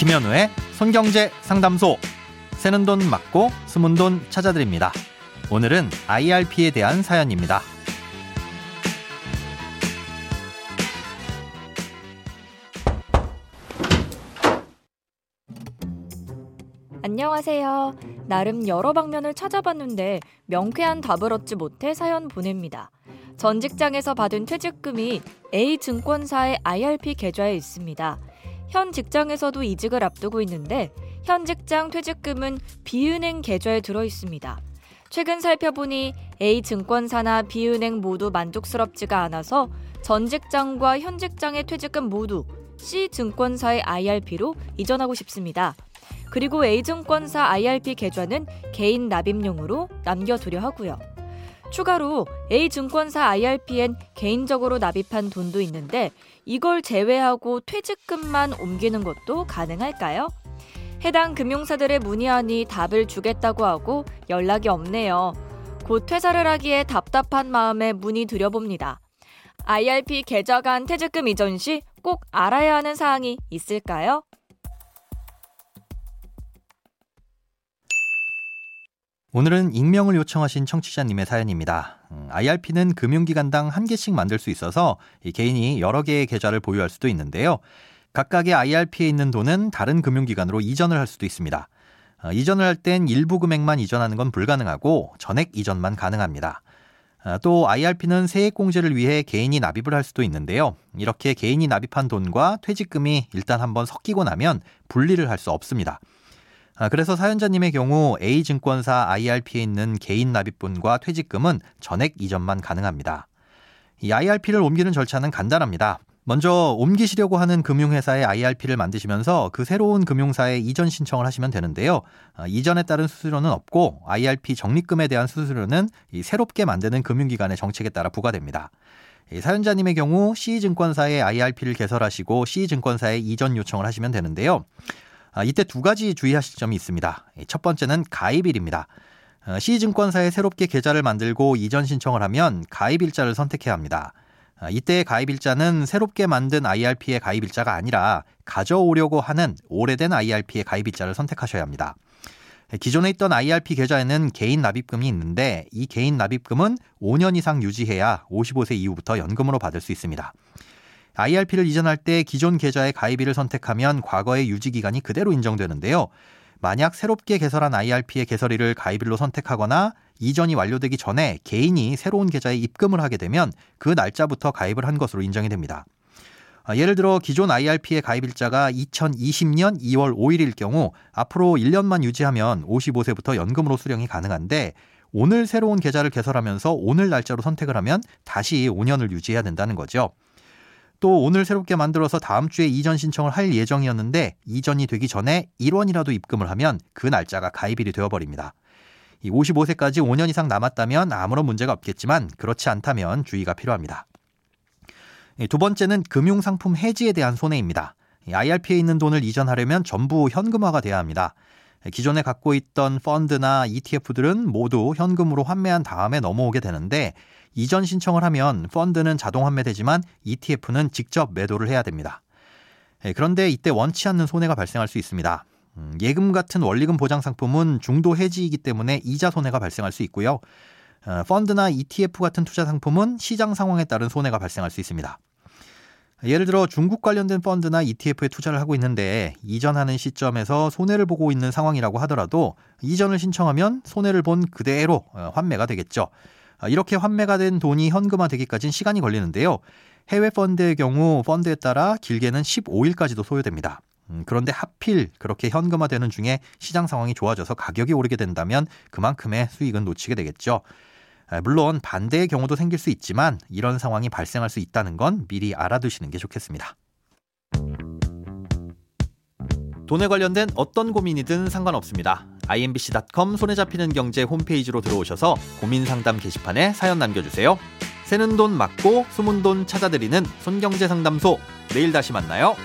김현우의 손경제 상담소. 새는 돈 맞고 숨은 돈 찾아드립니다. 오늘은 IRP에 대한 사연입니다. 안녕하세요. 나름 여러 방면을 찾아봤는데 명쾌한 답을 얻지 못해 사연 보냅니다. 전 직장에서 받은 퇴직금이 A 증권사의 IRP 계좌에 있습니다. 현 직장에서도 이직을 앞두고 있는데 현 직장 퇴직금은 비은행 계좌에 들어 있습니다. 최근 살펴보니 A 증권사나 B은행 모두 만족스럽지가 않아서 전 직장과 현 직장의 퇴직금 모두 C 증권사의 IRP로 이전하고 싶습니다. 그리고 A증권사 IRP 계좌는 개인 납입용으로 남겨두려 하고요. 추가로 A증권사 IRP엔 개인적으로 납입한 돈도 있는데 이걸 제외하고 퇴직금만 옮기는 것도 가능할까요? 해당 금융사들의 문의하니 답을 주겠다고 하고 연락이 없네요. 곧 퇴사를 하기에 답답한 마음에 문의 드려봅니다. IRP 계좌 간 퇴직금 이전 시 꼭 알아야 하는 사항이 있을까요? 오늘은 익명을 요청하신 청취자님의 사연입니다. 음, IRP는 금융기관당 한 개씩 만들 수 있어서 개인이 여러 개의 계좌를 보유할 수도 있는데요. 각각의 IRP에 있는 돈은 다른 금융기관으로 이전을 할 수도 있습니다. 어, 이전을 할 땐 일부 금액만 이전하는 건 불가능하고 전액 이전만 가능합니다. 어, 또 IRP는 세액공제를 위해 개인이 납입을 할 수도 있는데요. 이렇게 개인이 납입한 돈과 퇴직금이 일단 한번 섞이고 나면 분리를 할 수 없습니다. 아, 그래서 사연자님의 경우 A증권사 IRP에 있는 개인 납입분과 퇴직금은 전액 이전만 가능합니다. 이 IRP를 옮기는 절차는 간단합니다. 먼저 옮기시려고 하는 금융회사의 IRP를 만드시면서 그 새로운 금융사에 이전 신청을 하시면 되는데요. 아, 이전에 따른 수수료는 없고 IRP 적립금에 대한 수수료는 새롭게 만드는 금융기관의 정책에 따라 부과됩니다. 사연자님의 경우 C증권사의 IRP를 개설하시고 C증권사에 이전 요청을 하시면 되는데요. 아, 이때 두 가지 주의하실 점이 있습니다. 첫 번째는 가입일입니다. 어, C증권사에 새롭게 계좌를 만들고 이전 신청을 하면 가입일자를 선택해야 합니다. 아, 이때 가입일자는 새롭게 만든 IRP의 가입일자가 아니라 가져오려고 하는 오래된 IRP의 가입일자를 선택하셔야 합니다. 기존에 있던 IRP 계좌에는 개인 납입금이 있는데 이 개인 납입금은 5년 이상 유지해야 55세 이후부터 연금으로 받을 수 있습니다. IRP를 이전할 때 기존 계좌의 가입일을 선택하면 과거의 유지 기간이 그대로 인정되는데요. 만약 새롭게 개설한 IRP의 개설일을 가입일로 선택하거나 이전이 완료되기 전에 개인이 새로운 계좌에 입금을 하게 되면 그 날짜부터 가입을 한 것으로 인정이 됩니다. 아, 예를 들어 기존 IRP의 가입일자가 2020년 2월 5일일 경우 앞으로 1년만 유지하면 55세부터 연금으로 수령이 가능한데 오늘 새로운 계좌를 개설하면서 오늘 날짜로 선택을 하면 다시 5년을 유지해야 된다는 거죠. 또 오늘 새롭게 만들어서 다음 주에 이전 신청을 할 예정이었는데 이전이 되기 전에 1원이라도 입금을 하면 그 날짜가 가입일이 되어버립니다. 55세까지 5년 이상 남았다면 아무런 문제가 없겠지만 그렇지 않다면 주의가 필요합니다. 두 번째는 금융상품 해지에 대한 손해입니다. IRP에 있는 돈을 이전하려면 전부 현금화가 돼야 합니다. 기존에 갖고 있던 펀드나 ETF들은 모두 현금으로 환매한 다음에 넘어오게 되는데 이전 신청을 하면 펀드는 자동 환매되지만 ETF는 직접 매도를 해야 됩니다. 예, 그런데 이때 원치 않는 손해가 발생할 수 있습니다. 음, 예금 같은 원리금 보장 상품은 중도 해지이기 때문에 이자 손해가 발생할 수 있고요. 어, 펀드나 ETF 같은 투자 상품은 시장 상황에 따른 손해가 발생할 수 있습니다. 예를 들어 중국 관련된 펀드나 ETF에 투자를 하고 있는데 이전하는 시점에서 손해를 보고 있는 상황이라고 하더라도 이전을 신청하면 손해를 본 그대로 어, 환매가 되겠죠. 아, 이렇게 환매가 된 돈이 현금화되기까지는 시간이 걸리는데요. 해외 펀드의 경우 펀드에 따라 길게는 15일까지도 소요됩니다. 음, 그런데 하필 그렇게 현금화되는 중에 시장 상황이 좋아져서 가격이 오르게 된다면 그만큼의 수익은 놓치게 되겠죠. 아, 물론 반대의 경우도 생길 수 있지만 이런 상황이 발생할 수 있다는 건 미리 알아두시는 게 좋겠습니다. 돈에 관련된 어떤 고민이든 상관없습니다. imbc.com 손에 잡히는 경제 홈페이지로 들어오셔서 고민 상담 게시판에 사연 남겨주세요. 새는 돈 맞고 숨은 돈 찾아드리는 손경제 상담소. 내일 다시 만나요.